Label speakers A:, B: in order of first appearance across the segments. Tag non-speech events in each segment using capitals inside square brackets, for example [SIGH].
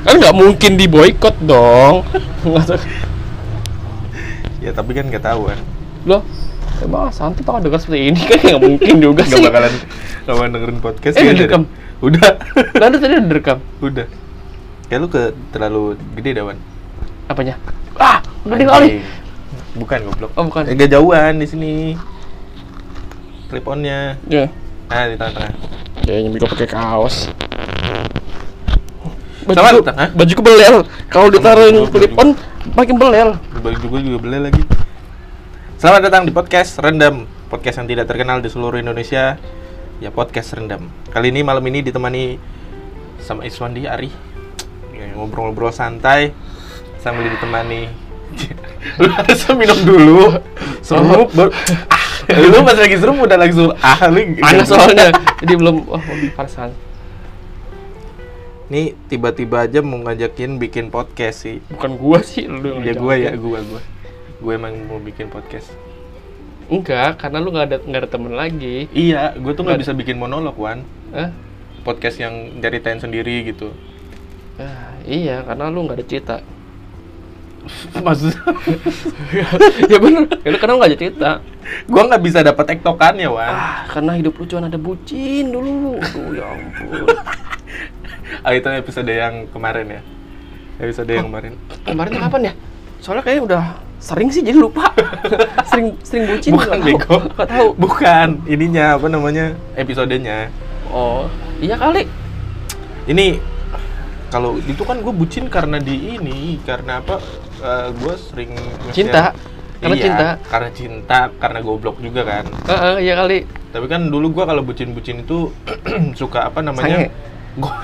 A: kan nggak mungkin di boykot dong [LAUGHS]
B: Ya tapi kan nggak tahu kan.
A: loh emang santai tau dengar seperti ini kan nggak mungkin juga
B: Nggak
A: sih
B: bakalan nggak bakalan dengerin podcast
A: Eh,
B: ya,
A: udah
B: dari-
A: direkam?
B: Udah.
A: lalu tadi udah direkam
B: Udah. Kayak lu ke terlalu gede dawan.
A: apanya ah gede kali
B: Bukan goblok.
A: Oh, bukan.
B: Agak jauhan di sini. Clip onnya.
A: ya
B: Nah di tengah-tengah.
A: kayaknya Miko pakai kaos
B: Sama,
A: baju
B: Hah?
A: baju belel kalau ditaruhin clip on makin belel
B: Baju juga juga beli lagi. Selamat datang di podcast Rendam, podcast yang tidak terkenal di seluruh Indonesia. Ya podcast Rendam. Kali ini malam ini ditemani sama Iswandi Ari. Ya, ngobrol-ngobrol santai sambil ditemani. [LAUGHS] Lu harus minum dulu. Serup baru. Ah, lu pas lagi serup udah langsung ah lu
A: panas soalnya jadi belum belum panasan
B: Nih tiba-tiba aja mau ngajakin bikin podcast sih.
A: bukan gua sih lu yang
B: Ya gua ya, gua gua. Gue emang mau bikin podcast.
A: enggak karena lu nggak ada nggak ada temen lagi
B: Iya, gue tuh nggak bisa bikin monolog, Wan.
A: Hah?
B: Podcast yang ceritain sendiri gitu.
A: Ah, iya karena lu nggak ada cerita [LAUGHS]
B: Maksud [LAUGHS]
A: ya bener ya, karena lu nggak ada cerita
B: gue nggak bisa dapat tektokannya, Wan.
A: ah karena hidup lu cuma ada bucin dulu aduh ya ampun [LAUGHS]
B: Ah, itu episode yang kemarin ya. Episode yang kemarin.
A: kemarin kapan ya soalnya kayaknya udah sering sih jadi lupa [LAUGHS] sering sering bucin
B: Bukan
A: nggak
B: bego.
A: tahu
B: Bukan, ininya apa namanya? Episodenya.
A: oh iya kali
B: Ini kalau itu kan gue bucin karena di ini, karena apa? gue sering
A: Cinta. Karena
B: Iya,
A: cinta.
B: Karena cinta, karena goblok juga kan.
A: Heeh, iya kali
B: Tapi kan dulu gua kalau bucin-bucin itu [CLEARS THROAT] suka apa namanya?
A: Sange. Ah,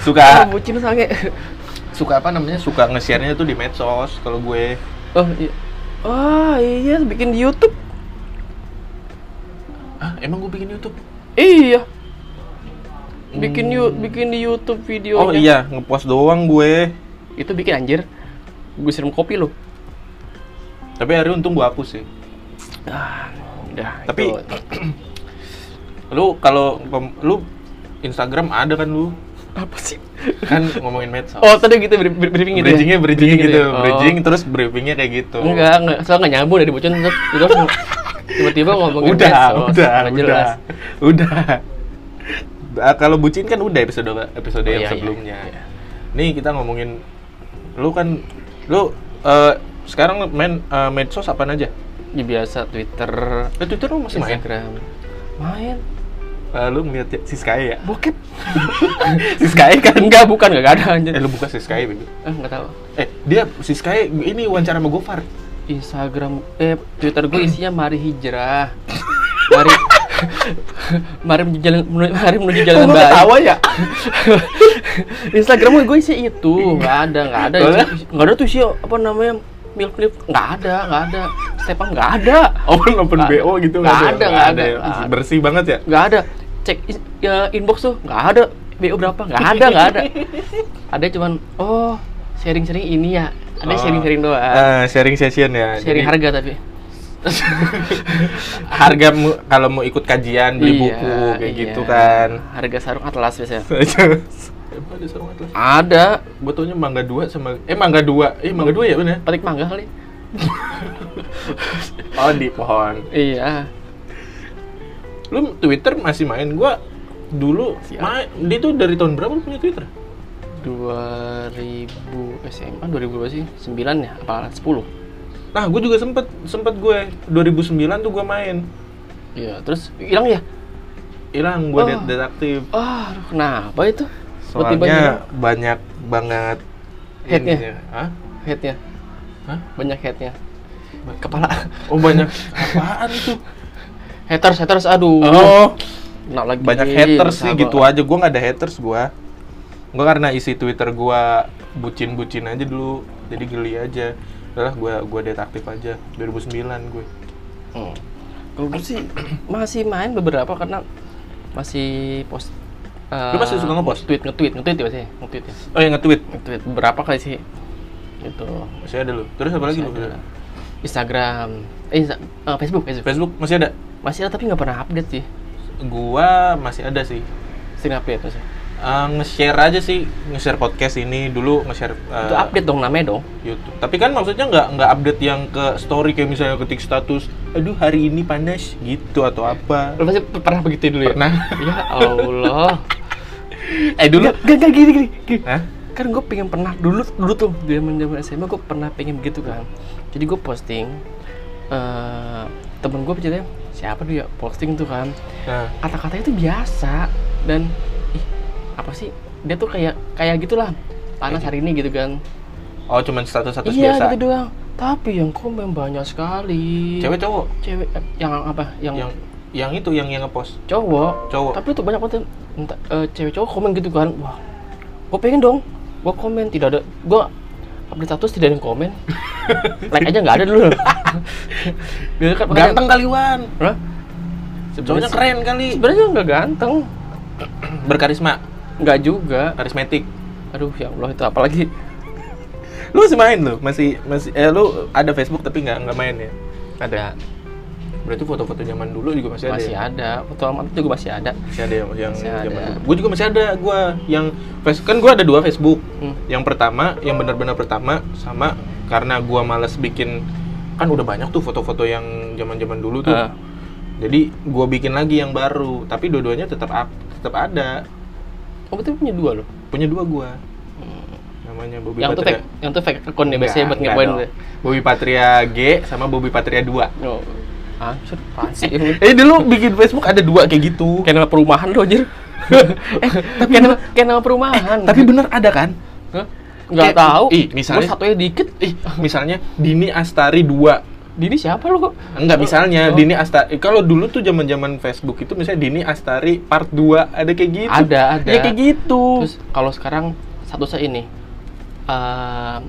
A: [LAUGHS]
B: suka
A: bucin sange
B: suka apa namanya? Suka nge-share-nya tuh di medsos kalau gue.
A: oh iya oh iya bikin di YouTube
B: Ah, emang gue bikin YouTube?
A: iya bikin yu bikin di YouTube videonya
B: Oh iya, ngepost doang gue.
A: itu bikin anjir gue siram kopi lo
B: Tapi hari untung gua hapus sih.
A: ah udah
B: Tapi-
A: itu. [CLEARS THROAT]
B: Lu kalau lu Instagram ada kan lu?
A: apa sih
B: Kan ngomongin medsos.
A: oh tadi gitu bri- bri- briefing gitu ya?
B: bridgingnya bridgingnya gitu,
A: ya? Oh.
B: bridging terus briefingnya kayak gitu.
A: enggak enggak soalnya nggak nyambung dari bocor terus terus tiba-tiba ngomongin
B: udah,
A: medsos,
B: udah,
A: nggak
B: udah,
A: jelas.
B: udah. Ah, kalau bucin kan udah episode episode
A: Oh,
B: yang
A: iya, iya,
B: sebelumnya.
A: iya.
B: Nih kita ngomongin, lu kan, lu eh, sekarang main eh, medsos apa aja?
A: ya biasa Twitter
B: Eh, Twitter lu masih main?
A: Instagram main
B: Eh, lu ngeliat ya, si Sky ya?
A: bokep [LAUGHS]
B: si Sky kan?
A: enggak bukan enggak ada anjir
B: Eh, lu buka si Sky, baby.
A: eh enggak tahu
B: Eh, dia si Sky ini wawancara sama Gofar.
A: Instagram eh Twitter gue isinya mari hijrah mari [LAUGHS] mari menuju jalan mari menuju jalan
B: Kok lu
A: baik
B: ketawa ya? [LAUGHS]
A: Instagram gue isi itu nggak ada nggak ada
B: Boleh?
A: isi- nggak ada tuh sih apa namanya milk milk nggak ada nggak ada Stepan nggak ada
B: Open open BO gitu
A: nggak ada, nggak ada, nggak ada.
B: Bersih banget ya?
A: nggak ada cek ya, inbox tuh nggak ada BO berapa nggak ada nggak ada [LAUGHS] ada cuman oh sharing sharing ini ya ada
B: Oh.
A: sharing sharing doang
B: Eh, sharing session ya.
A: sharing
B: Jadi-
A: harga tapi [LAUGHS]
B: harga mu- kalau mau ikut kajian beli
A: Iya,
B: buku kayak
A: iya.
B: gitu kan
A: harga sarung atlas biasanya [LAUGHS]
B: ada sarung atlas?
A: ada
B: Gue taunya mangga dua sama eh mangga dua, eh mangga dua ya bener?
A: petik mangga kali
B: Oh di pohon.
A: iya
B: Lu Twitter masih main? Gua dulu
A: Siap.
B: main. Dia tuh dari tahun berapa lu punya Twitter?
A: 2000 SMA 2000 berapa sih 9 ya apa 10
B: Nah, gue juga sempet sempet gue 2009 tuh gue main.
A: iya terus hilang ya
B: Hilang gue
A: Oh.
B: det detektif.
A: ah aduh, kenapa itu
B: Soalnya
A: hilang.
B: banyak banget ininya. Hah?
A: headnya
B: Hah?
A: banyak headnya kepala
B: Oh banyak [LAUGHS] apaan itu?
A: Haters haters aduh
B: Oh,
A: Nah, lagi
B: banyak haters sih gitu aja gue nggak ada haters gue gue karena isi twitter gue bucin bucin aja dulu jadi geli aja udahlah gue gue detektif aja 2009 gue
A: Hmm. Kalau gue sih [CLEARS THROAT] masih main beberapa karena masih post.
B: Lu masih suka nge-post?
A: Tweet, nge-tweet, nge-tweet ya masih, nge-tweet ya.
B: oh yang nge-tweet
A: Nge-tweet beberapa kali sih. Gitu.
B: masih ada lu terus apa lagi lu
A: Masih. Instagram, eh, Insta- eh, Facebook, Facebook.
B: Facebook masih ada
A: Masih ada tapi nggak pernah update sih.
B: gua masih ada sih
A: Sering update masih.
B: Eh, nge-share aja sih, nge-share podcast ini dulu nge-share eh,
A: Itu update dong namanya dong.
B: YouTube. Tapi kan maksudnya nggak nggak update yang ke story kayak misalnya ketik status, aduh hari ini panas gitu atau apa.
A: Lu pasti pernah begitu dulu ya?
B: Pernah. [LAUGHS]
A: Ya Allah. [LAUGHS]
B: eh dulu.
A: Gak, gak, gini, gini, gini.
B: Hah?
A: Kan gue pengen pernah dulu dulu tuh zaman zaman SMA gue pernah pengen begitu kan. Jadi gue posting eh temen gue ceritanya siapa dia posting tuh kan.
B: Nah,
A: kata-katanya itu biasa. Dan ih apa sih? Dia tuh kayak kayak gitulah. Panas hari ini gitu kan.
B: Oh cuman status-status
A: iya
B: biasa.
A: gitu doang. Tapi yang komen banyak sekali.
B: Cewek cowok?
A: Cewek eh, yang apa? Yang,
B: yang yang itu yang yang ngepost?
A: Cowok.
B: Cowok.
A: tapi itu banyak banget entah, eh, cewek cowok komen gitu kan. Wah gue pengen dong. Gue komen tidak ada gue update status tidak ada yang komen. [LAUGHS] Like aja nggak ada dulu [LAUGHS] [LAUGHS]
B: Ganteng kali Wan.
A: Hah?
B: Cowoknya keren kali.
A: sebenarnya nggak ganteng
B: Berkarisma,
A: nggak juga
B: karismatik.
A: aduh ya allah itu apalagi [LAUGHS]
B: Lu masih main lu? Masih masih eh lu ada Facebook tapi nggak nggak main ya?
A: ada
B: Berarti foto-foto zaman dulu juga masih ada.
A: masih
B: ya?
A: ada foto amat juga masih ada
B: Masih ada yang yang
A: Masih
B: zaman
A: ada.
B: dulu. Gue juga masih ada gua yang face kan gua ada dua Facebook.
A: Hmm.
B: Yang pertama, yang benar-benar pertama sama karena gua males bikin kan udah banyak tuh foto-foto yang zaman-zaman dulu tuh.
A: Ah.
B: Jadi gua bikin lagi yang baru, tapi dua-duanya tetap up, tetap ada.
A: oh betul punya dua loh
B: Punya dua gua. Namanya Bobby
A: yang tuh
B: Patria.
A: fake yang tuh fake akun ya
B: Enggak,
A: biasanya buat ngepoin.
B: Bobby Patria G sama Bobby Patria 2.
A: oh ah apaan sih [LAUGHS]
B: Eh dulu bikin Facebook ada dua kayak gitu.
A: kayak nama perumahan lo anjir [LAUGHS] eh tapi kayak nama kayak nama perumahan
B: Tapi bener ada kan?
A: Hah? Nggak
B: Kayak-
A: tahu
B: ih, misalnya-
A: Gua satunya dikit
B: Ih, misalnya Dini Astari 2.
A: Dini siapa lo kok
B: Enggak, misalnya
A: Oh.
B: Dini Astari. Kalau dulu tuh zaman-zaman Facebook itu misalnya Dini Astari part 2, ada kayak gitu.
A: Ada, ada.
B: Ya kayak gitu.
A: terus kalau sekarang satu saya ini ehm,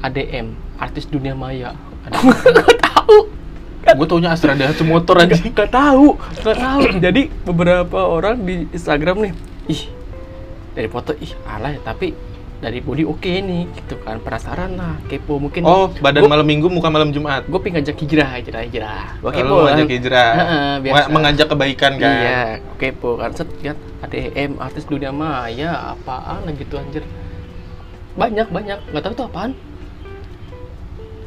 A: ADM artis dunia maya ada [LAUGHS] nggak tahu
B: gue taunya Astra Daihatsu motor aja.
A: nggak tahu nggak tahu jadi beberapa orang di Instagram nih ih dari foto ih alay tapi dari body oke nih gitu kan penasaran lah kepo mungkin
B: Oh, badan
A: Gua-
B: malam Minggu, muka malam Jumat.
A: gue pengen ngajak hijrah hijrah hijrah gue kepo
B: ngajak
A: kan.
B: hijrah.
A: Heeh, biasa.
B: Menga- Mengajak kebaikan kan.
A: iya kepo kan set lihat ADM artis dunia maya apaan gitu anjir banyak banyak nggak tahu itu apaan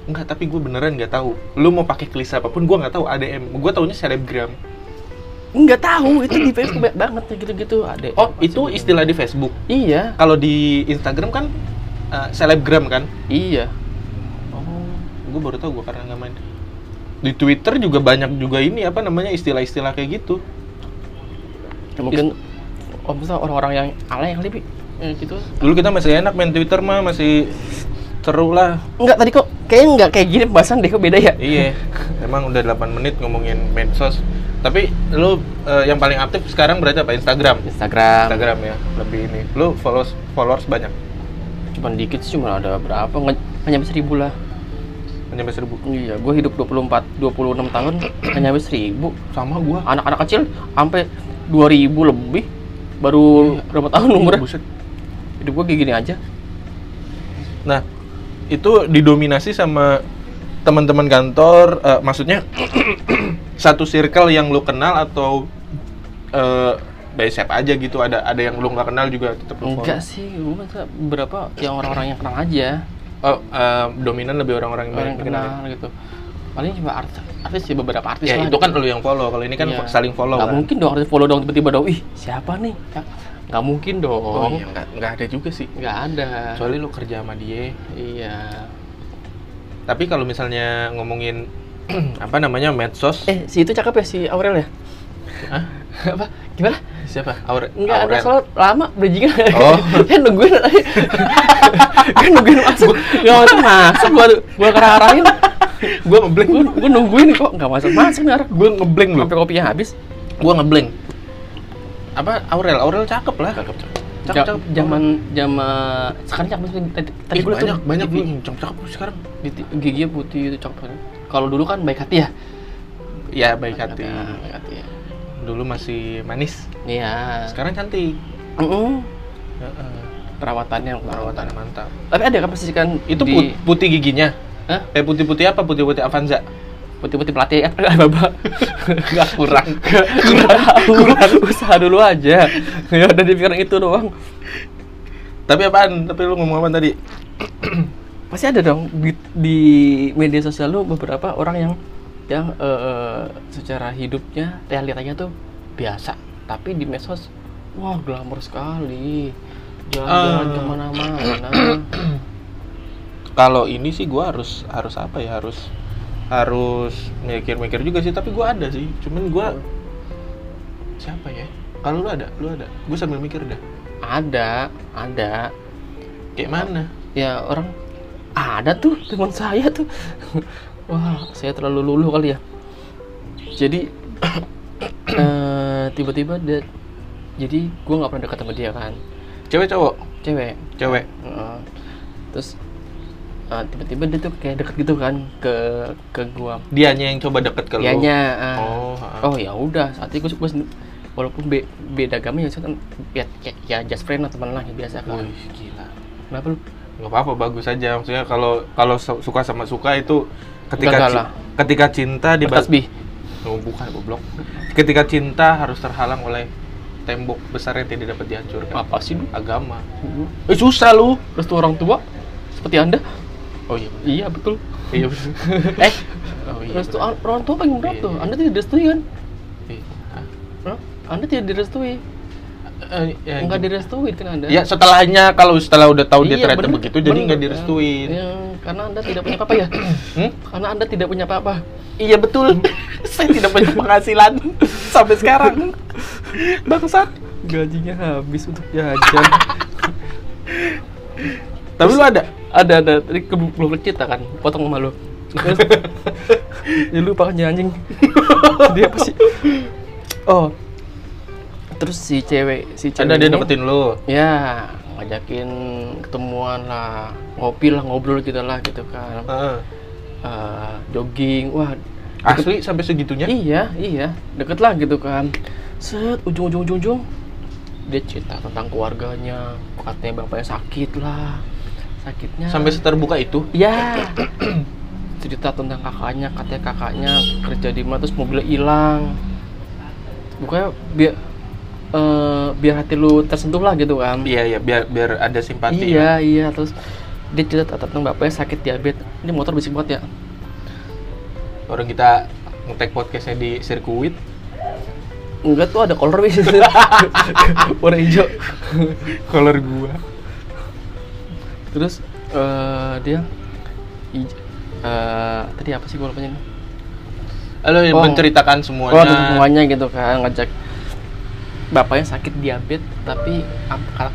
B: Enggak, tapi gue beneran nggak tahu. Lu mau pakai klise apa pun, gue nggak tahu ADM. Gue taunya selebgram.
A: Nggak tahu itu di Facebook banyak banget ya gitu-gitu ADM
B: Oh, itu istilah di Facebook.
A: iya
B: Kalau di Instagram kan eh, selebgram kan?
A: iya
B: Oh, gue baru tahu gue karena nggak main. Di Twitter juga banyak juga ini apa namanya istilah-istilah kayak gitu.
A: Ya, mungkin oh, misalnya orang-orang yang alay yang lebih ya, gitu
B: Dulu kita masih enak main Twitter mah masih seru lah.
A: Enggak tadi kok kayaknya enggak kayak gini pembahasan deh kok beda ya
B: Iya, emang udah 8 menit ngomongin medsos. Tapi lu eh, yang paling aktif sekarang berarti apa? Instagram.
A: Instagram
B: Instagram ya, lebih ini. Lu followers followers banyak,
A: cuman dikit sih cuma ada berapa nggak nyampe seribu lah
B: nyampe seribu.
A: iya gue hidup 24 26 tahun [CLEARS THROAT] nggak nyampe seribu
B: Sama gua.
A: anak-anak kecil sampai 2000 lebih baru berapa tahun umurnya
B: Buset.
A: hidup gue kayak gini aja
B: Nah, itu didominasi sama teman-teman kantor, eh, maksudnya [CLEARS THROAT] satu circle yang lu kenal atau eh by siapa aja gitu ada ada yang lu nggak kenal juga tetap lu
A: enggak sih gue masa beberapa yang orang-orang yang kenal aja
B: Oh, eh, dominan lebih orang-orang yang
A: orang yang kenal gitu paling cuma artis artis sih beberapa artis
B: Ya
A: lah
B: itu kan lu yang follow. Kalau ini kan
A: Iya.
B: saling follow
A: nggak
B: kan.
A: mungkin dong artis follow dong tiba-tiba dong ih siapa nih Ya, nggak mungkin dong
B: Oh iya, nggak nggak ada juga sih.
A: nggak ada
B: Kecuali lu kerja sama dia.
A: iya
B: Tapi kalau misalnya ngomongin [CLEARS THROAT] apa namanya medsos,
A: eh si itu cakep ya si Aurel ya
B: Hah? [LAUGHS]
A: apa gimana
B: siapa? Aure,
A: Enggak ada soal lama bridgingnya.
B: Oh. [LAUGHS]
A: kan nungguin tadi. [LAUGHS] kan nungguin masuk. Enggak masuk masuk gua gua kerarahin.
B: Gua ngeblank,
A: Gua, gua nungguin kok enggak masuk masuk nih orang.
B: gua ngeblank lu.
A: Sampai kopinya habis.
B: Gua ngeblank. Apa Aurel? Aurel cakep lah.
A: Cakep, cakep.
B: Cakep, cakep.
A: Zaman zaman sekarang cakep sih. tadi tadi gua
B: banyak banyak cakep cakep sekarang.
A: giginya putih itu cakep. Kalau dulu kan baik hati ya.
B: Ya baik hati.
A: Baik hati ya.
B: Dulu masih manis.
A: Iya.
B: Sekarang cantik.
A: Heeh.
B: Heeh.
A: Perawatannya
B: Perawatan mantap.
A: Tapi ada kan pasti kan
B: Itu
A: di-
B: put- putih giginya.
A: Hah?
B: Eh putih-putih apa? Putih-putih Avanza.
A: putih-putih pelatih ya bapak [LAUGHS] nggak kurang kurang kurang [LAUGHS] usaha dulu aja ya udah dipikirin itu doang
B: Tapi apaan? Tapi lu ngomong apa tadi? [CLEARS THROAT]
A: pasti ada dong di, di media sosial lu beberapa orang yang yang eh, secara hidupnya realitanya tuh biasa tapi di medsos wah glamor sekali jalan-jalan
B: Ah.
A: ke mana-mana [CLEARS THROAT]
B: Kalau ini sih gua harus harus apa ya? Harus harus mikir-mikir juga sih, tapi gua ada sih. Cuman gua siapa ya? Kalau lu ada, lu ada. Gua sambil mikir dah.
A: ada ada
B: Kayak mana?
A: ya orang ada tuh teman saya tuh wah saya terlalu luluh kali ya jadi [CLEARS THROAT] eh, tiba-tiba dia jadi gua nggak pernah dekat sama dia kan
B: Cewek cowok?
A: cewek
B: Cewek.
A: Heeh. terus eh, tiba-tiba dia tuh kayak deket gitu kan ke ke gua
B: Dianya yang coba deket ke lu.
A: Dianya, ah.
B: Oh, ha.
A: oh ya udah saat itu gua- walaupun be- beda agama ya saya kan ya, ya, ya just friend lah teman lah ya biasa kan
B: Wih, gila.
A: kenapa lu
B: nggak apa-apa bagus aja. Maksudnya kalau kalau su- suka sama suka itu ketika ketika cinta di
A: tasbih.
B: Oh, bukan goblok. Ketika cinta harus terhalang oleh tembok besar yang tidak dapat dihancurkan.
A: Apa sih lu
B: agama. Eh susah lu.
A: Restu orang tua. Seperti anda.
B: Oh iya bener.
A: iya betul.
B: Iya [LAUGHS]
A: eh
B: oh iya
A: restu orang tua paling berat
B: Iya,
A: tuh.
B: iya.
A: anda tidak direstui kan. Hah? anda tidak direstui
B: Ya,
A: enggak
B: gimana?
A: direstuin kan anda?
B: Ya setelahnya kalau setelah udah tahu dia
A: Iya,
B: ternyata
A: bener,
B: begitu jadi nggak direstuin.
A: Ya, karena anda tidak punya apa-apa ya?
B: Hmm?
A: karena anda tidak punya apa-apa.
B: Iya betul. [LAUGHS] Saya tidak punya penghasilan sampai sekarang. Bangsat
A: gajinya habis untuk jajan.
B: Tapi lu ada?
A: Ada ada. Tadi ke, belum cerita kan? Potong sama lu. [LAUGHS] Ya lupa anjing. Dia apa sih oh terus si cewek si cewek
B: ada dia deketin lu?
A: Ya ngajakin ketemuan lah ngopi lah ngobrol gitu lah gitu kan.
B: Heeh.
A: Eh, jogging wah
B: asli sampai segitunya?
A: Iya iya deket lah gitu kan. Set ujung ujung ujung ujung dia cerita tentang keluarganya katanya bapaknya sakit lah sakitnya.
B: Sampai seterbuka itu?
A: Ya [CLEARS THROAT] cerita tentang kakaknya katanya kakaknya kerja di mana terus mobilnya hilang. Bukannya biar eh, biar hati lu tersentuh lah gitu kan.
B: Iya iya biar biar ada simpati.
A: Iya iya terus dia cerita tentang bapaknya sakit diabetes. Ini motor bising banget ya.
B: Orang kita ngetek podcastnya di sirkuit.
A: Enggak tuh ada color bis [LAUGHS] warna hijau.
B: Color gua.
A: Terus eh, dia eh, tadi apa sih gue lupa nih
B: Halo,
A: Oh.
B: menceritakan semuanya.
A: oh semuanya gitu kan ngajak bapaknya sakit diabetes tapi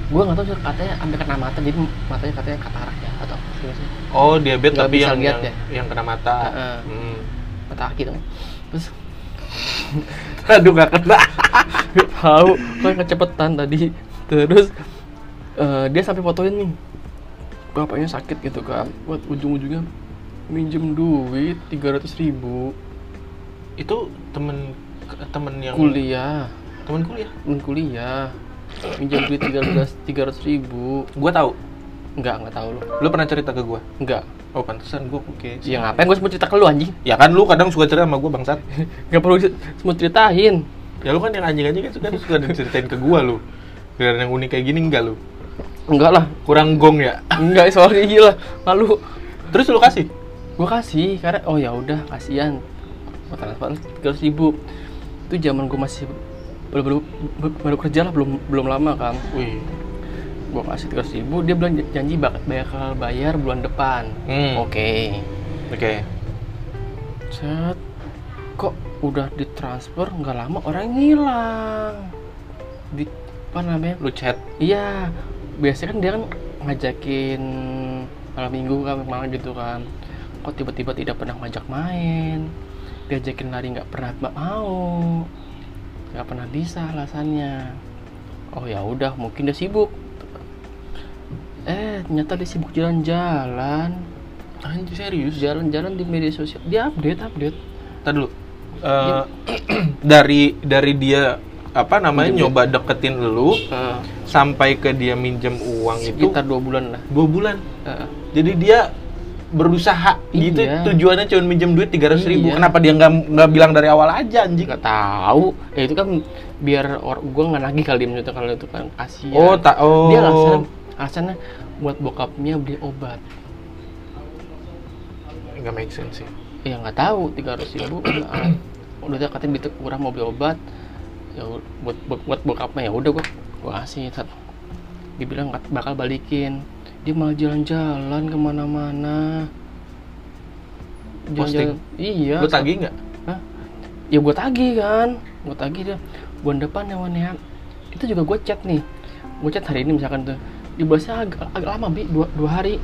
A: gue nggak tahu sih katanya sampai kena mata jadi matanya katanya katarak ya atau apa sih
B: Oh, diabetes tapi yang,
A: lihat
B: yang,
A: ya?
B: yang kena mata.
A: Heeh.
B: Hmm.
A: mata kaki dong terus [LAUGHS] aduh gak kena tahu kok kecepetan tadi terus eh, dia sampai fotoin nih bapaknya sakit gitu kan buat ujung-ujungnya minjem duit 300 ribu
B: Itu temen temen yang
A: kuliah
B: temen kuliah.
A: temen kuliah minjem duit 300 300 ribu
B: Gua tahu.
A: enggak enggak tahu lu
B: Lu pernah cerita ke gua?
A: enggak
B: Oh, pantesan gua oke.
A: ya ngapain gue semua cerita ke lu anjing
B: Ya kan lu kadang suka cerita sama gua bangsat. [LAUGHS]
A: nggak perlu semua ceritain
B: Ya lu kan yang anjing-anjing kan suka suka diceritain ke gua lu. Kira yang unik kayak gini enggak lu?
A: enggak lah
B: Kurang gong ya.
A: enggak soalnya gila malu
B: Terus lu kasih?
A: gue kasih karena oh ya udah kasihan Gua transfer tiga ribu itu zaman gue masih baru, baru baru kerja lah belum belum lama kan
B: Wih.
A: gue kasih tiga ribu dia bilang janji bak- bakal bayar bulan depan
B: Hmm.
A: oke
B: Oke.
A: set kok udah ditransfer nggak lama orang ngilang di apa namanya
B: Lu chat.
A: Iya, biasanya kan dia kan ngajakin malam minggu kan malam gitu kan. Kok tiba-tiba tidak pernah ngajak main, diajakin lari nggak pernah mau, nggak pernah bisa alasannya. Oh ya udah, mungkin dia sibuk. Eh, ternyata dia sibuk jalan-jalan,
B: Anjir serius.
A: jalan-jalan di media sosial. Dia update, update.
B: Tadi dulu. Eh, [CLEARS THROAT] dari dari dia apa namanya
A: Minjem
B: nyoba deketin lu
A: Heeh.
B: sampai ke dia minjem uang itu
A: sekitar dua bulan lah.
B: dua bulan.
A: Heeh.
B: Jadi dia berusaha gitu
A: Iya.
B: tujuannya cuma minjem duit tiga ribu.
A: Iya.
B: kenapa dia nggak nggak bilang dari awal aja anjing?
A: Nggak tahu. Ya itu kan biar orang gue nggak nagih kali menurut kalau itu kan kasihan.
B: Oh tak oh.
A: dia alasan alasannya buat bokapnya beli obat.
B: Nggak make sense sih.
A: Ya nggak tahu tiga ratus ribu. Udah [CLEARS THROAT] udah dia katanya gitu kurang mau beli obat. Ya buat buat, buat bokapnya ya udah gua gua kasih. Dibilang bakal balikin dia malah jalan-jalan ke mana-mana.
B: Posting?
A: iya.
B: Lu tagih nggak?
A: Ya gua tagih kan. Gua tagih dia. Bulan depan ya Wan ya itu juga gua chat nih. Gua chat hari ini misalkan tuh. Dibalasnya agak, agak lama bi. Dua, dua hari.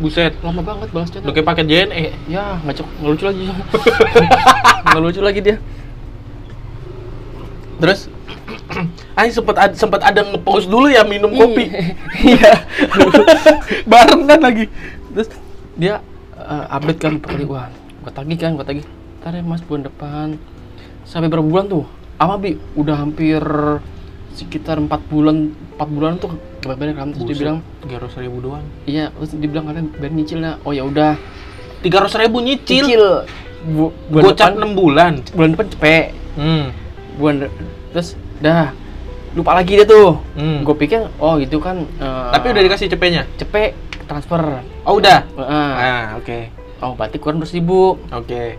B: Buset.
A: Lama banget balas chatnya.
B: Lu kayak paket JNE
A: Ya, nggak cok, nggak lucu lagi. [LAUGHS] nggak lucu lagi dia.
B: terus Ay sempet ad, sempet ada nge-post dulu ya minum kopi. [LAUGHS]
A: Iya. [LAUGHS]
B: bareng kan lagi.
A: Terus dia eh, update kan per kali wah, gua tagih kan, gua tagih. Ntar ya mas bulan depan. Sampai berapa bulan tuh? Ama bi, udah hampir sekitar empat bulan, empat bulan tuh gak bayar kan terus dia bilang
B: tiga ratus ribu doang.
A: Iya terus dia bilang kalian bayar nyicil lah oh ya udah.
B: Tiga ratus ribu nyicil,
A: Bu, bulan
B: gocap
A: depan.
B: enam bulan.
A: Bulan depan cepet.
B: Hmm.
A: bulan terus dah lupa lagi dia tuh.
B: Hmm.
A: gue pikir oh itu kan eh,
B: tapi udah dikasih cepenya
A: cepet transfer.
B: Oh udah?
A: Heeh.
B: ah oke.
A: Oh berarti kurang ratus ribu.
B: Oke.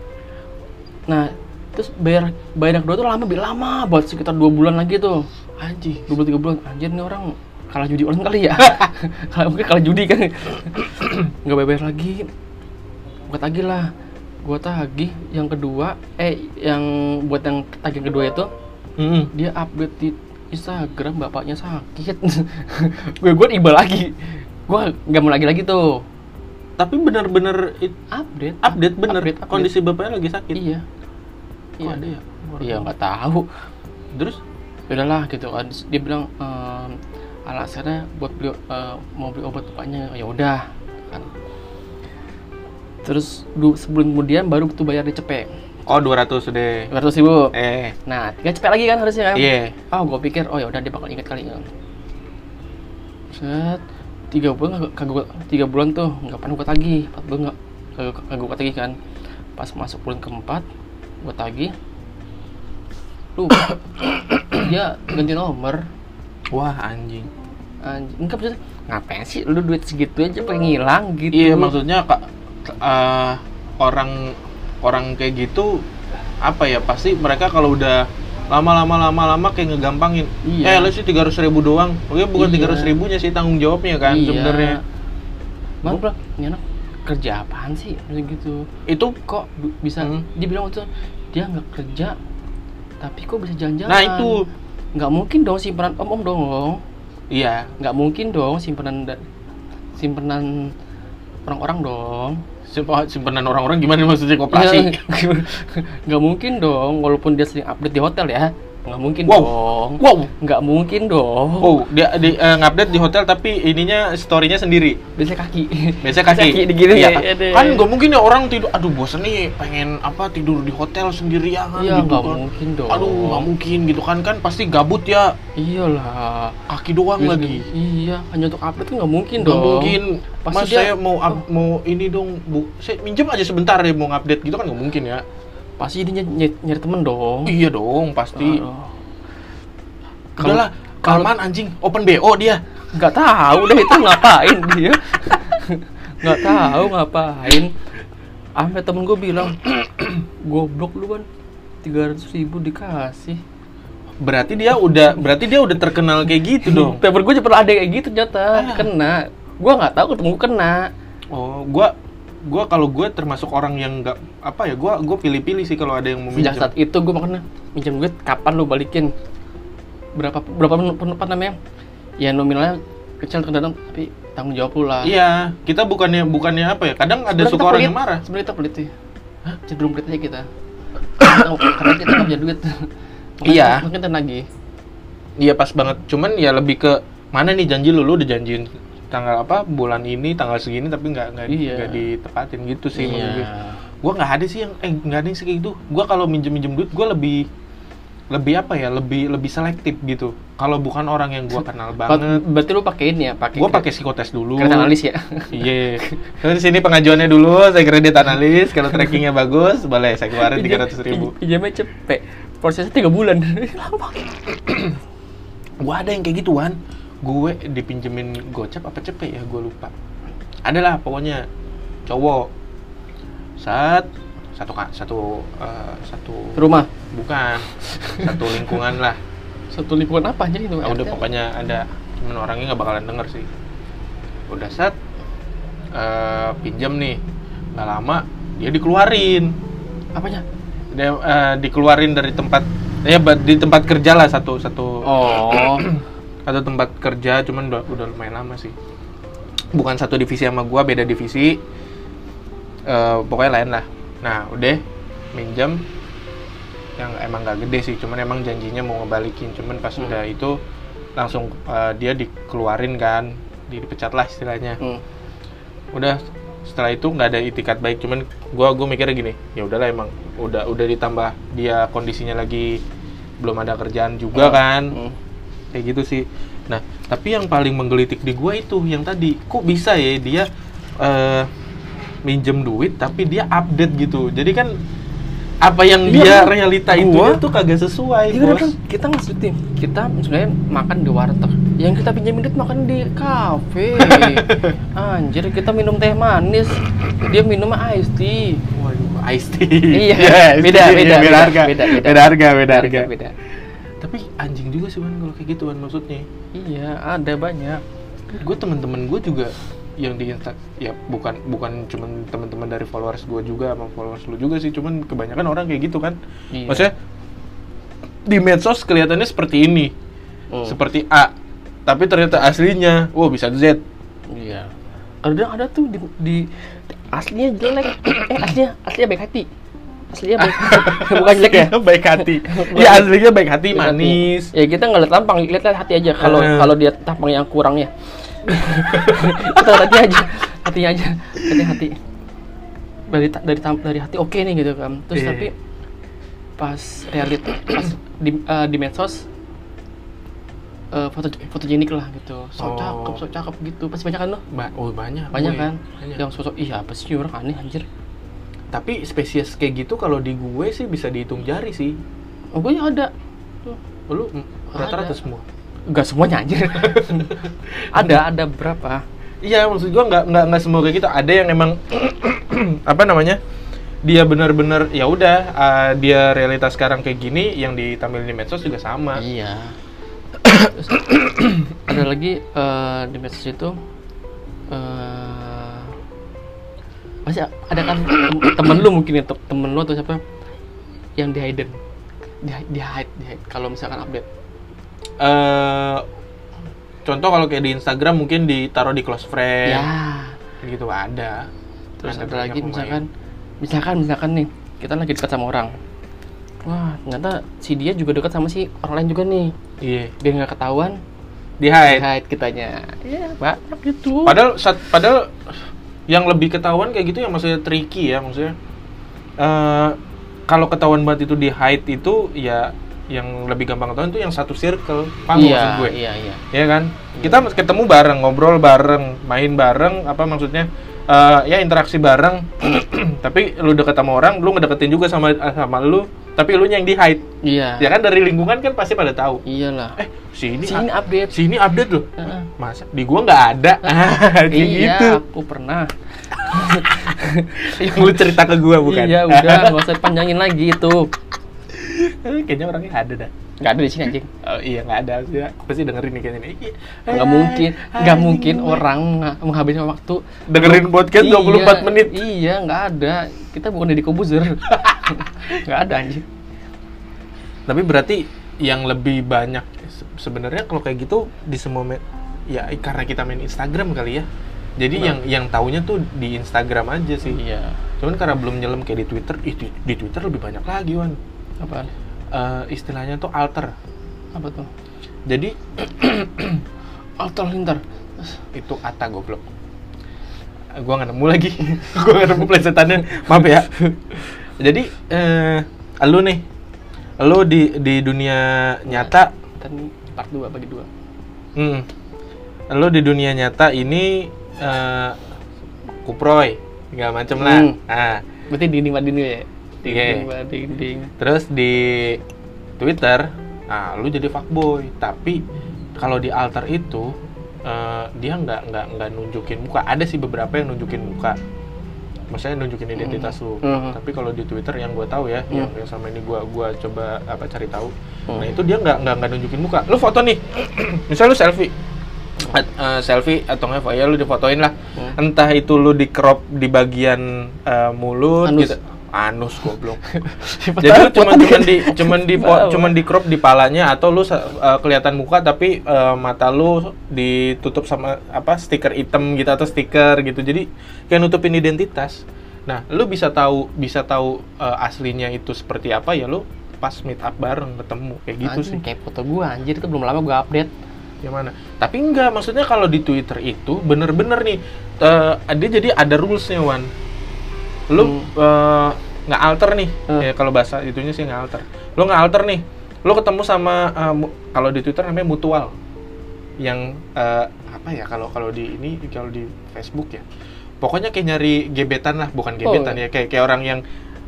A: Nah terus bayar bayar yang kedua tuh lama lebih lama buat sekitar dua bulan lagi tuh.
B: Anjing.
A: Dua bulan tiga bulan. Anjir nih orang kalah judi orang kali ya? [LAUGHS] Kalah mungkin kalah judi kan. Nggak bayar, bayar lagi. Gue tagih lah. Gue tagih yang kedua eh yang buat yang tagih kedua itu
B: hmm.
A: dia update di Instagram bapaknya sakit. [LAUGHS] Gue gue iba lagi. Gue nggak mau lagi lagi tuh.
B: Tapi bener-bener it-
A: update.
B: Update bener
A: Update, update.
B: kondisi bapaknya lagi sakit.
A: Iya.
B: Kok
A: iya.
B: ada ya?
A: Iya nggak tahu.
B: Terus?
A: Udahlah gitu kan. Dia bilang ehm, alasannya buat beli eh, mau beli obat bapaknya. Ya udah kan. Terus sebelum kemudian baru tuh bayar di cepet
B: oh 200 deh.
A: dua ratus ribu.
B: Eh.
A: Nah tinggal cepet lagi kan harusnya kan?
B: Iya.
A: Oh gue pikir oh ya udah dia bakal inget kali kan set tiga bulan kagak- tiga bulan tuh nggak pernah gue tagih. Empat bulan nggak kagak gue tagih kan. Pas masuk bulan keempat gue tagih. Lu [COUGHS] dia ganti nomor.
B: Wah anjing.
A: Anjing enggak maksudnya ngapain sih lu duit segitu aja pengen gitu?
B: Iya maksudnya kak eh, orang orang kayak gitu apa ya pasti mereka kalau udah lama-lama lama-lama kayak ngegampangin
A: Iya.
B: eh lu sih tiga ribu doang oke bukan
A: Iya.
B: tiga ribunya sih tanggung jawabnya kan
A: Iya.
B: sebenarnya
A: Bang, ini anak kerja apaan sih? Gitu.
B: itu
A: Kok bi- bisa,
B: Hmm.
A: dia bilang waktu itu, dia nggak kerja, tapi kok bisa jalan-jalan?
B: nah itu
A: Nggak mungkin dong simpenan om-om dong.
B: iya
A: Nggak mungkin dong simpenan da- simpenan orang-orang dong.
B: Simp- simpenan orang-orang gimana maksudnya koperasi
A: nggak mungkin dong, walaupun dia sering update di hotel ya. Nggak mungkin
B: Wow.
A: dong.
B: wow
A: Nggak mungkin dong.
B: oh dia di, eh, ngupdate di hotel tapi ininya storynya sendiri
A: Biasanya kaki.
B: biasanya kaki,
A: Kaki digini
B: iya,
A: ya,
B: kan,
A: deh.
B: nggak mungkin ya orang tidur aduh bosan nih pengen apa tidur di hotel sendirian
A: Iya,
B: gitu
A: nggak
B: kan
A: mungkin dong.
B: aduh nggak mungkin gitu kan kan pasti gabut ya
A: Iyalah.
B: kaki doang
A: Biasa
B: lagi.
A: Iya, hanya untuk update kan nggak mungkin
B: nggak
A: dong.
B: mungkin
A: Pasti
B: mas
A: dia-
B: saya mau up- mau ini dong bu saya minjem aja sebentar ya mau update gitu kan nggak mungkin ya
A: Pasti dia nyari, nyari temen dong.
B: iya dong pasti
A: Aduh. Kalau-
B: udahlah kalman anjing open bo dia
A: nggak tahu deh itu ngapain dia. nggak tahu ngapain. Sampai temen gue bilang, goblok lu kan, tiga ratus ribu dikasih.
B: berarti dia udah berarti dia udah terkenal kayak gitu [LAUGHS] dong
A: Paper gue pernah ada kayak gitu ternyata,
B: Ah.
A: kena. Gue nggak tahu ketemu kena.
B: oh gua gua kalau gue termasuk orang yang nggak apa ya gua gua pilih-pilih sih kalau ada yang mau
A: Sejak
B: minjem
A: saat itu gue makanya minjem duit kapan lu balikin? Berapa berapa pen- pen- apa namanya? Ya nominalnya kecil kadang tapi tanggung jawab lu lah.
B: Iya, kita bukannya bukannya apa ya? Kadang ada
A: Sebenarnya
B: suka orang
A: pelit.
B: yang marah.
A: Sebenarnya kita pelit sih. Hah? Cenderung pelit aja kita. Karena kita nggak punya duit.
B: Iya.
A: kita nagih.
B: Iya pas banget. Cuman ya lebih ke mana nih janji lu, lu udah janjiin tanggal apa bulan ini tanggal segini tapi nggak nggak
A: Iya.
B: ditepatin gitu sih maksud gue.
A: Iya.
B: Gue nggak ada sih yang eh nggak ada yang kayak gitu. Gue kalau minjem minjem duit gue lebih lebih apa ya lebih lebih selektif gitu kalau bukan orang yang gua [LAUGHS] kenal banget
A: Berarti lu pakai ini ya, pakai
B: gua
A: kre-
B: pakai psikotes dulu
A: kredit analis ya. [LAUGHS]
B: iya terus sini pengajuannya dulu saya kredit analis kalau trackingnya bagus boleh saya keluarin tiga ratus ribu
A: Pinjamnya cepet. Prosesnya tiga bulan.
B: Gua ada yang kayak gituan gue dipinjemin gocap apa cepet ya? Gue lupa. Adalah pokoknya cowok. Saat satu kak satu eh, satu
A: Rumah.
B: bukan. Satu lingkungan lah.
A: Satu lingkungan apa jadi itu?
B: Ah, udah pokoknya ada cuman orangnya nggak bakalan denger sih. Udah saat eh, pinjam nih. Nggak lama dia dikeluarin.
A: Apanya?
B: dia eh, dikeluarin dari tempat ya di tempat kerja lah satu satu.
A: Oh. [CLEARS THROAT]
B: atau tempat kerja cuman udah, udah lumayan lama sih. Bukan satu divisi sama gua beda divisi. Eh, pokoknya lain lah. Nah udah minjem. Yang emang gak gede sih cuman emang janjinya mau ngebalikin. Cuman pas
A: Hmm.
B: udah itu langsung eh, dia dikeluarin kan. Di- dipecat lah istilahnya.
A: Hmm.
B: udah setelah itu nggak ada itikat baik. Cuman gua gua mikirnya gini ya udahlah emang udah udah ditambah dia kondisinya lagi belum ada kerjaan juga kan.
A: Hmm.
B: Kayak gitu sih. Nah tapi yang paling menggelitik di gua itu yang tadi kok bisa ya dia eh, minjem duit tapi dia update gitu. Jadi kan apa yang
A: Iya,
B: dia
A: kan?
B: realita itu tuh kagak sesuai
A: Iya
B: bos.
A: Kan kita ngesebutin kita sebenarnya makan di warteg. Yang kita pinjamin duit makan di kafe. [LAUGHS] Anjir kita minum teh manis. Dia minum ice tea.
B: Waduh ice tea.
A: Iya, [LAUGHS]
B: Ya, ice
A: beda,
B: tea,
A: beda,
B: beda,
A: beda,
B: harga.
A: beda, beda.
B: beda harga beda harga.
A: beda
B: tapi anjing juga sih man kalau kayak gitu kan maksudnya.
A: Iya ada banyak.
B: Gue temen-temen gue juga yang di Insta ya bukan bukan cuman teman-teman dari followers gue juga sama followers lu juga sih. Cuman kebanyakan orang kayak gitu kan.
A: Iya.
B: maksudnya di medsos kelihatannya seperti ini.
A: Hmm.
B: seperti A tapi ternyata aslinya wow bisa Z.
A: Iya. Kadang ada tuh di, di aslinya jelek. Eh aslinya aslinya baik hati aslinya baik [LAUGHS] bukan jelek ya?
B: Baik hati. [LAUGHS] Ya aslinya baik hati
A: Baik hati.
B: manis.
A: Ya kita nggak lihat tampang lihat lihat hati aja. Kalau
B: Eh.
A: kalau dia tampang yang kurang ya. [LAUGHS] Kita hati aja. Hatinya aja. Hati hati. Dari dari dari hati oke nih gitu kan. Terus
B: Iya.
A: tapi pas realita pas di eh, di medsos eh, foto fotogenik lah gitu. So
B: Oh.
A: cakep so cakep gitu. Pasti banyak kan lo?
B: Ba- oh banyak
A: banyak kan?
B: Banyak.
A: yang sosok iya apa sih orang aneh anjir
B: tapi spesies kayak gitu kalau di gue sih bisa dihitung jari sih
A: oh gue ada Tuh.
B: lu mm, rata-rata semua
A: Enggak semuanya anjir [LAUGHS] ada ada berapa
B: Iya, maksud gua nggak nggak nggak semua kayak gitu. Ada yang emang [CLEARS THROAT] apa namanya? Dia benar-benar ya udah uh, dia realitas sekarang kayak gini, yang ditampilin di medsos juga sama.
A: Iya. [CLEARS THROAT] Terus, ada lagi eh, di medsos itu eh masih ada kan tem- temen lu mungkin ya te- temen lu atau siapa yang di hidden di, di hide di hide kalau misalkan update
B: Eh, contoh kalau kayak di Instagram mungkin ditaruh di close friend.
A: ya
B: Gitu ada.
A: terus
B: Ada
A: lagi
B: lumayan.
A: misalkan misalkan misalkan nih kita lagi dekat sama orang wah ternyata si dia juga dekat sama si orang lain juga nih
B: Iya.
A: dia nggak ketahuan
B: Di hide.
A: hide kitanya ya banyak gitu
B: Padahal sat- padahal yang lebih ketahuan kayak gitu yang maksudnya tricky ya maksudnya. eh kalau ketahuan banget itu di hide itu ya yang lebih gampang ketahuan itu yang satu circle. Paham
A: iya,
B: maksud gue?
A: iya iya
B: ya kan kita ketemu bareng ngobrol bareng main bareng apa maksudnya eh, ya interaksi bareng [CLEARS THROAT] tapi lu deket sama orang lu ngedeketin juga sama sama lu tapi lu yang di hide
A: iya.
B: Ya kan dari lingkungan kan pasti pada tahu.
A: Iyalah.
B: Eh si ini
A: sini
B: a-
A: update.
B: si ini update loh
A: Heeh.
B: masa di gua nggak ada? [LAUGHS] [LAUGHS] Kayak
A: iya
B: gitu.
A: aku pernah.
B: Yang lu cerita ke gua bukan?
A: Iya udah [LAUGHS] nggak usah panjangin lagi itu.
B: Kayaknya orangnya ada dah.
A: Nggak ada di sini anjing.
B: Oh iya nggak ada. Sih. Pasti dengerin nih kayaknya
A: nggak mungkin nggak mungkin orang mengha- menghabiskan waktu.
B: Dengerin podcast 24
A: Iya,
B: menit.
A: iya nggak ada kita bukan Deddy Kobuzer [LAUGHS] nggak ada anjing
B: Tapi berarti yang lebih banyak se- sebenarnya kalau kayak gitu di semua me- ya karena kita main Instagram kali ya. Jadi
A: Nah.
B: yang yang taunya tuh di Instagram aja sih.
A: iya
B: Cuman karena belum nyelam kayak di Twitter, ih, di, di Twitter lebih banyak lagi, Wan.
A: apa
B: Eh, istilahnya tuh alter.
A: apa tuh
B: Jadi [CLEARS THROAT]
A: alter lintar
B: itu kata goblok. Gua nggak nemu lagi. [LAUGHS] Gua nggak nemu plesetannya. Maaf ya. Jadi eh lu nih Lo di di dunia nyata,
A: Dan part 2 bagi dua.
B: hmm, lo di dunia nyata ini eh, kuproy, segala macem lah.
A: Hmm.
B: Nah,
A: Berarti dinding dinding ya. Dinding
B: Iya.
A: dinding.
B: terus di Twitter, ah lu jadi fuckboy. Tapi kalau di alter itu eh, dia nggak nggak nggak nunjukin muka. Ada sih beberapa yang nunjukin muka. Maksudnya nunjukin identitas lu.
A: Hmm.
B: Tapi kalau di Twitter yang gue tahu ya, yang,
A: Hmm.
B: yang sama ini gua gua coba apa cari tahu.
A: Hmm.
B: Nah itu dia nggak nggak nggak nunjukin muka. Lu foto nih, [COUGHS] misal lu selfie, At- eh, selfie atau nggak ya lu difotoin lah.
A: Hmm.
B: Entah itu lu di crop di bagian eh, mulut
A: Anus.
B: gitu. Anus goblok. [LAUGHS] Jadi lu cuman cuman di cuman di cuman di crop di palanya atau lu eh, kelihatan muka tapi eh, mata lu ditutup sama apa stiker hitam gitu atau stiker gitu. Jadi kayak nutupin identitas. Nah, lu bisa tahu bisa tahu eh, aslinya itu seperti apa ya lu pas meet up bareng ketemu kayak gitu
A: Anjing,
B: sih.
A: Kayak foto gua anjir itu belum lama gua update.
B: Yang mana? Tapi enggak, maksudnya kalau di Twitter itu bener-bener nih eh, dia jadi ada rulesnya Wan. Lu eh, nggak alter nih,
A: Hmm.
B: ya kalau bahasa itunya sih nggak alter. Lu nggak alter nih, lu ketemu sama eh, mu- kalau di Twitter namanya mutual, yang eh, apa ya kalau kalau di ini kalau di Facebook ya, pokoknya kayak nyari gebetan lah, bukan gebetan
A: Oh.
B: ya, kayak kayak orang yang,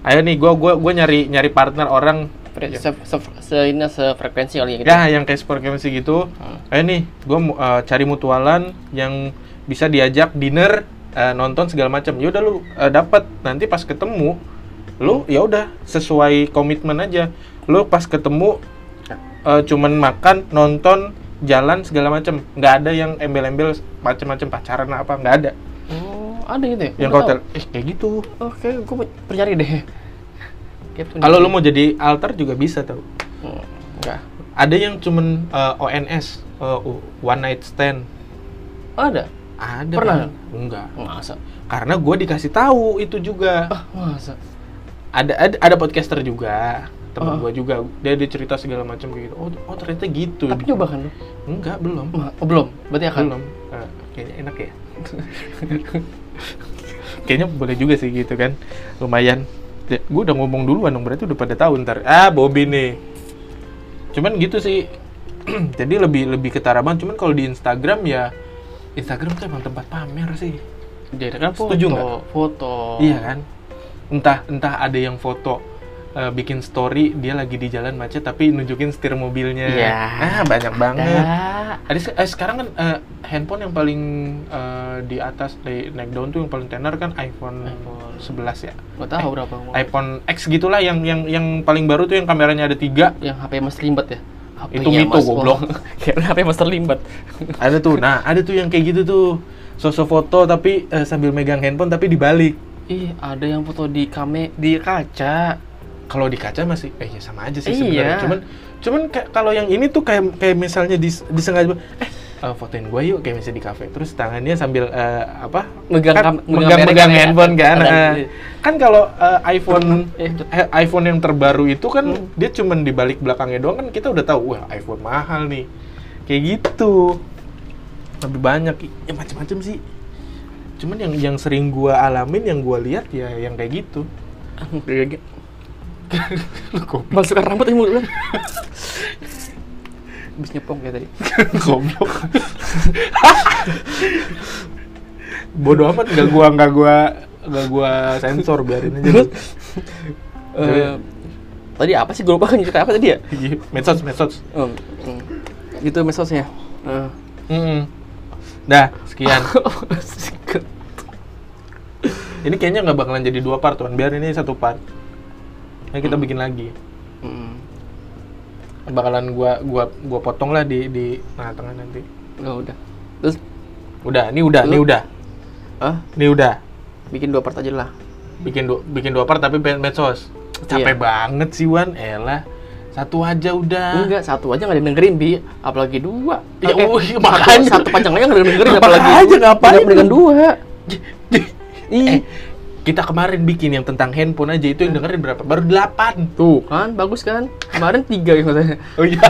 B: ayo nih, gua gua gua nyari nyari partner orang Ya.
A: Se, se, se, ini sefrekuensi kali ya gitu.
B: Ya, yang kayak frekuensi gitu.
A: Hmm.
B: Ayo nih, gue cari mutualan yang bisa diajak dinner, eh, nonton segala macam. Ya udah lu eh, dapat. Nanti pas ketemu, lu ya udah sesuai komitmen aja. Lu pas ketemu eh, cuman makan, nonton, jalan segala macam. Nggak ada yang embel-embel macam-macam pacaran apa, nggak ada.
A: Oh, ada gitu ya?
B: Yang
A: Gua
B: hotel,
A: tahu.
B: eh kayak gitu.
A: Oke, gua mau percari deh.
B: Kalau lu mau jadi alter juga bisa tau.
A: Hmm, enggak.
B: Ada yang cuman eh, ONS, eh, one night stand.
A: Ada.
B: Ada.
A: Pernah?
B: Bang. Enggak.
A: Masa?
B: Karena gue dikasih tahu itu juga.
A: Ah, masa?
B: Ada ada, ada podcaster juga, teman
A: Oh.
B: gue juga. Dia dia cerita segala macam kayak gitu. Oh, oh ternyata gitu.
A: Tapi coba kan?
B: Enggak, belum.
A: Oh, belum. Berarti akan.
B: Belum. Eh, kayaknya enak ya. [LAUGHS] kayaknya boleh juga sih gitu kan. Lumayan. Ya, gue udah ngomong duluan dong, berarti udah pada tahu ntar. Ah, Bobby nih. Cuman gitu sih. [CLEARS THROAT] Jadi lebih lebih ketara banget. Cuman kalau di Instagram ya Instagram tuh emang tempat pamer sih.
A: Jadi kan foto.
B: Setuju nggak?
A: Foto.
B: Iya kan? Entah entah ada yang foto eh, bikin story dia lagi di jalan macet tapi nunjukin setir mobilnya.
A: Iya.
B: Ah, banyak banget.
A: Ada.
B: Eh, sekarang kan eh, handphone yang paling eh, di atas di naik daun tuh yang paling tenar kan iPhone,
A: iPhone.
B: 11 ya.
A: Gak tahu berapa. Bang.
B: iPhone X gitulah yang yang yang paling baru tuh yang kameranya ada tiga.
A: Yang HP Mas Limbat ya?
B: Itu
A: HP-nya
B: Mito,
A: Mas
B: goblok.
A: Wong. [LAUGHS] Kayak HP Master Limbat. [LAUGHS]
B: ada tuh. Nah, ada tuh yang kayak gitu tuh. Sosok foto tapi eh, sambil megang handphone tapi dibalik.
A: Ih, ada yang foto di kame di kaca.
B: kalau di kaca masih eh ya sama aja sih
A: Iya.
B: sebenarnya cuman cuman kayak kalau yang ini tuh kayak kayak misalnya dis, disengaja eh eh, fotoin gue yuk kayak misalnya di kafe. Terus tangannya sambil eh, apa?
A: Megang
B: kan,
A: megang
B: megang megang
A: merek-
B: handphone kan?
A: Ada-
B: eh. kan kalau eh, iPhone
A: Eh,
B: iPhone yang terbaru itu kan
A: Hmm.
B: dia cuman di balik belakangnya doang kan kita udah tahu wah iPhone mahal nih. Kayak gitu. Lebih banyak. Ya macam-macam sih. Cuman yang yang sering gua alamin yang gua lihat ya yang kayak gitu. [LAUGHS]
A: Masukkan rambut di mulut [LAUGHS] lu. Habis nyepong kayak tadi. [LAUGHS]
B: Goblok. Bodoh amat nggak gua nggak gua nggak gua sensor biarin aja.
A: Terus eh, tadi apa sih gue lupa kan cerita apa tadi ya?
B: Iya, medsos medsos.
A: Oh, hmm. Gitu mesosnya. Eh.
B: Mm-mm. Dah sekian. [LAUGHS] ini kayaknya nggak bakalan jadi dua part tuan. Biar ini satu part. Nah, kita bikin lagi. Bakalan gua gua gua potong lah di di tengah-tengah nanti.
A: Oh, udah. Terus
B: Udah, ini udah, ini udah.
A: ah
B: Ini udah.
A: bikin dua part aja lah.
B: Bikin dua bikin dua part tapi med- medsos. Capek
A: Iya.
B: banget sih Wan. Elah. Satu aja udah.
A: Enggak, satu aja nggak dengerin, Bi. Apalagi dua.
B: Ya, oh,
A: satu-
B: makanya.
A: Satu, panjang aja nggak dengerin, apalagi
B: ngapain
A: dengan dua. Ih,
B: Eh, kita kemarin bikin yang tentang handphone aja itu yang dengerin berapa? Baru 8.
A: tuh kan, bagus kan? Kemarin tiga yang katanya.
B: Oh iya.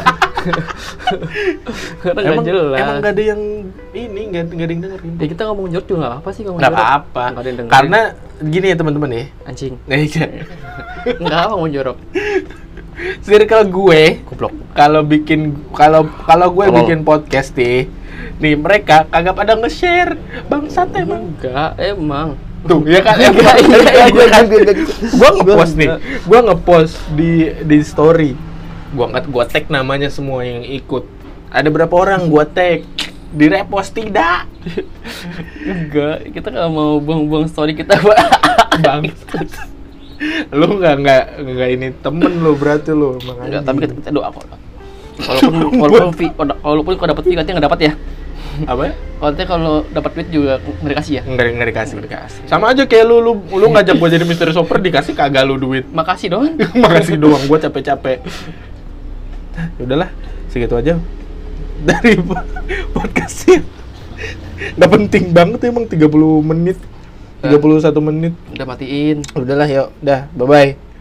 A: Karena
B: emang,
A: jelas.
B: emang gak ada yang ini, gak, gak ada yang dengerin.
A: Ya kita ngomong jorok juga nggak apa sih ngomong
B: Gak
A: jorok.
B: apa-apa.
A: Yang dengerin.
B: Karena gini ya teman-teman ya.
A: anjing.
B: Eh, iya.
A: Nggak apa ngomong jorok.
B: circle gue
A: Goblok.
B: kalau bikin kalau kalau gue
A: Kalau-
B: bikin podcast nih nih mereka kagak pada nge-share bangsat emang
A: Enggak, emang.
B: Tuh ya kan ya kan?
A: iya,
B: Iya kan? gua ngepost nih gua ngepost di di story gua nggak gua tag namanya semua yang ikut ada berapa orang gua tag di repost tidak
A: Enggak, kita nggak mau buang-buang story kita,
B: bangsat lu nggak nggak nggak ini temen lu berarti lu anjing.
A: tapi kita, kita doa kok. Walaupun [LAUGHS] walaupun walaupun kalau dapat fee katanya nggak dapat ya.
B: Apa?
A: Katanya kalau dapat duit juga nggak dikasih ya.
B: nggak nggak dikasih nggak dikasih. Sama aja kayak lu lu lu ngajak gua jadi misteri shopper dikasih kagak lu duit.
A: Makasih doang. [LAUGHS]
B: makasih doang gua capek-capek. Ya udahlah segitu aja. Dari po- [LAUGHS] podcastnya. Nggak penting banget emang 30 menit. 31 menit.
A: Udah matiin.
B: udahlah yuk. Dah bye bye